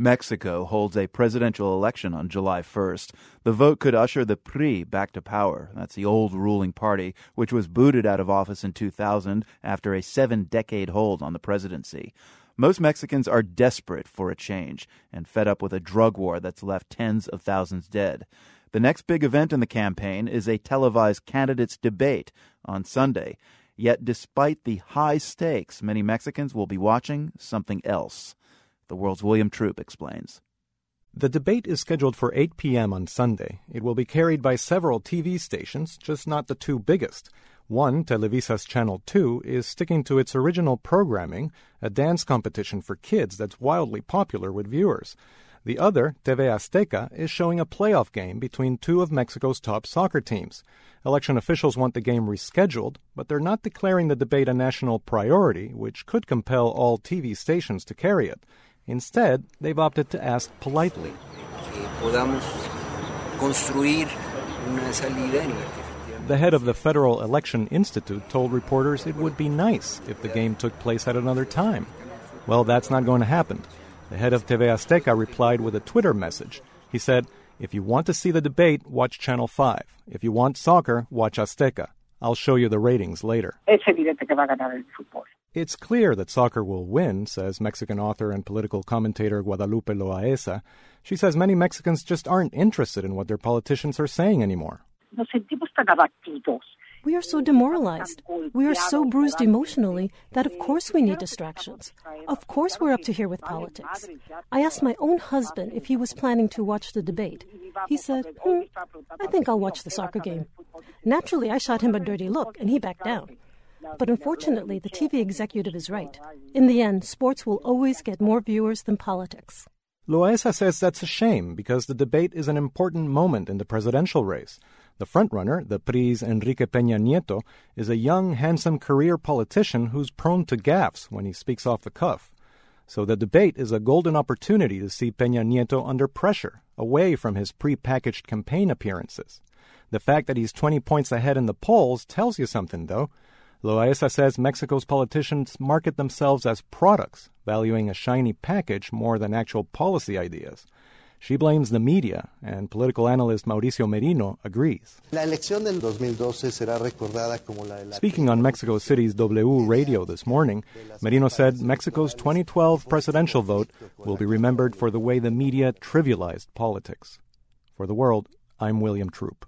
Mexico holds a presidential election on July 1st. The vote could usher the PRI back to power. That's the old ruling party, which was booted out of office in 2000 after a seven decade hold on the presidency. Most Mexicans are desperate for a change and fed up with a drug war that's left tens of thousands dead. The next big event in the campaign is a televised candidates debate on Sunday. Yet, despite the high stakes, many Mexicans will be watching something else. The world's William Troop explains. The debate is scheduled for 8 p.m. on Sunday. It will be carried by several TV stations, just not the two biggest. One, Televisa's Channel 2, is sticking to its original programming, a dance competition for kids that's wildly popular with viewers. The other, TV Azteca, is showing a playoff game between two of Mexico's top soccer teams. Election officials want the game rescheduled, but they're not declaring the debate a national priority, which could compel all TV stations to carry it. Instead, they've opted to ask politely. The head of the Federal Election Institute told reporters it would be nice if the game took place at another time. Well, that's not going to happen. The head of TV Azteca replied with a Twitter message. He said, If you want to see the debate, watch Channel 5. If you want soccer, watch Azteca. I'll show you the ratings later. It's clear that soccer will win, says Mexican author and political commentator Guadalupe Loaeza. She says many Mexicans just aren't interested in what their politicians are saying anymore. We are so demoralized. We are so bruised emotionally that of course we need distractions. Of course we're up to here with politics. I asked my own husband if he was planning to watch the debate. He said, hmm, I think I'll watch the soccer game. Naturally, I shot him a dirty look and he backed down. But unfortunately, the TV executive is right. In the end, sports will always get more viewers than politics. Loaeza says that's a shame because the debate is an important moment in the presidential race. The frontrunner, the PRI's Enrique Peña Nieto, is a young, handsome career politician who's prone to gaffes when he speaks off the cuff. So the debate is a golden opportunity to see Peña Nieto under pressure, away from his pre-packaged campaign appearances. The fact that he's 20 points ahead in the polls tells you something, though. Loaeza says Mexico's politicians market themselves as products, valuing a shiny package more than actual policy ideas. She blames the media, and political analyst Mauricio Merino agrees. Speaking on Mexico City's W radio this morning, Merino said Mexico's 2012 presidential vote will be remembered for the way the media trivialized politics. For the world, I'm William Troop.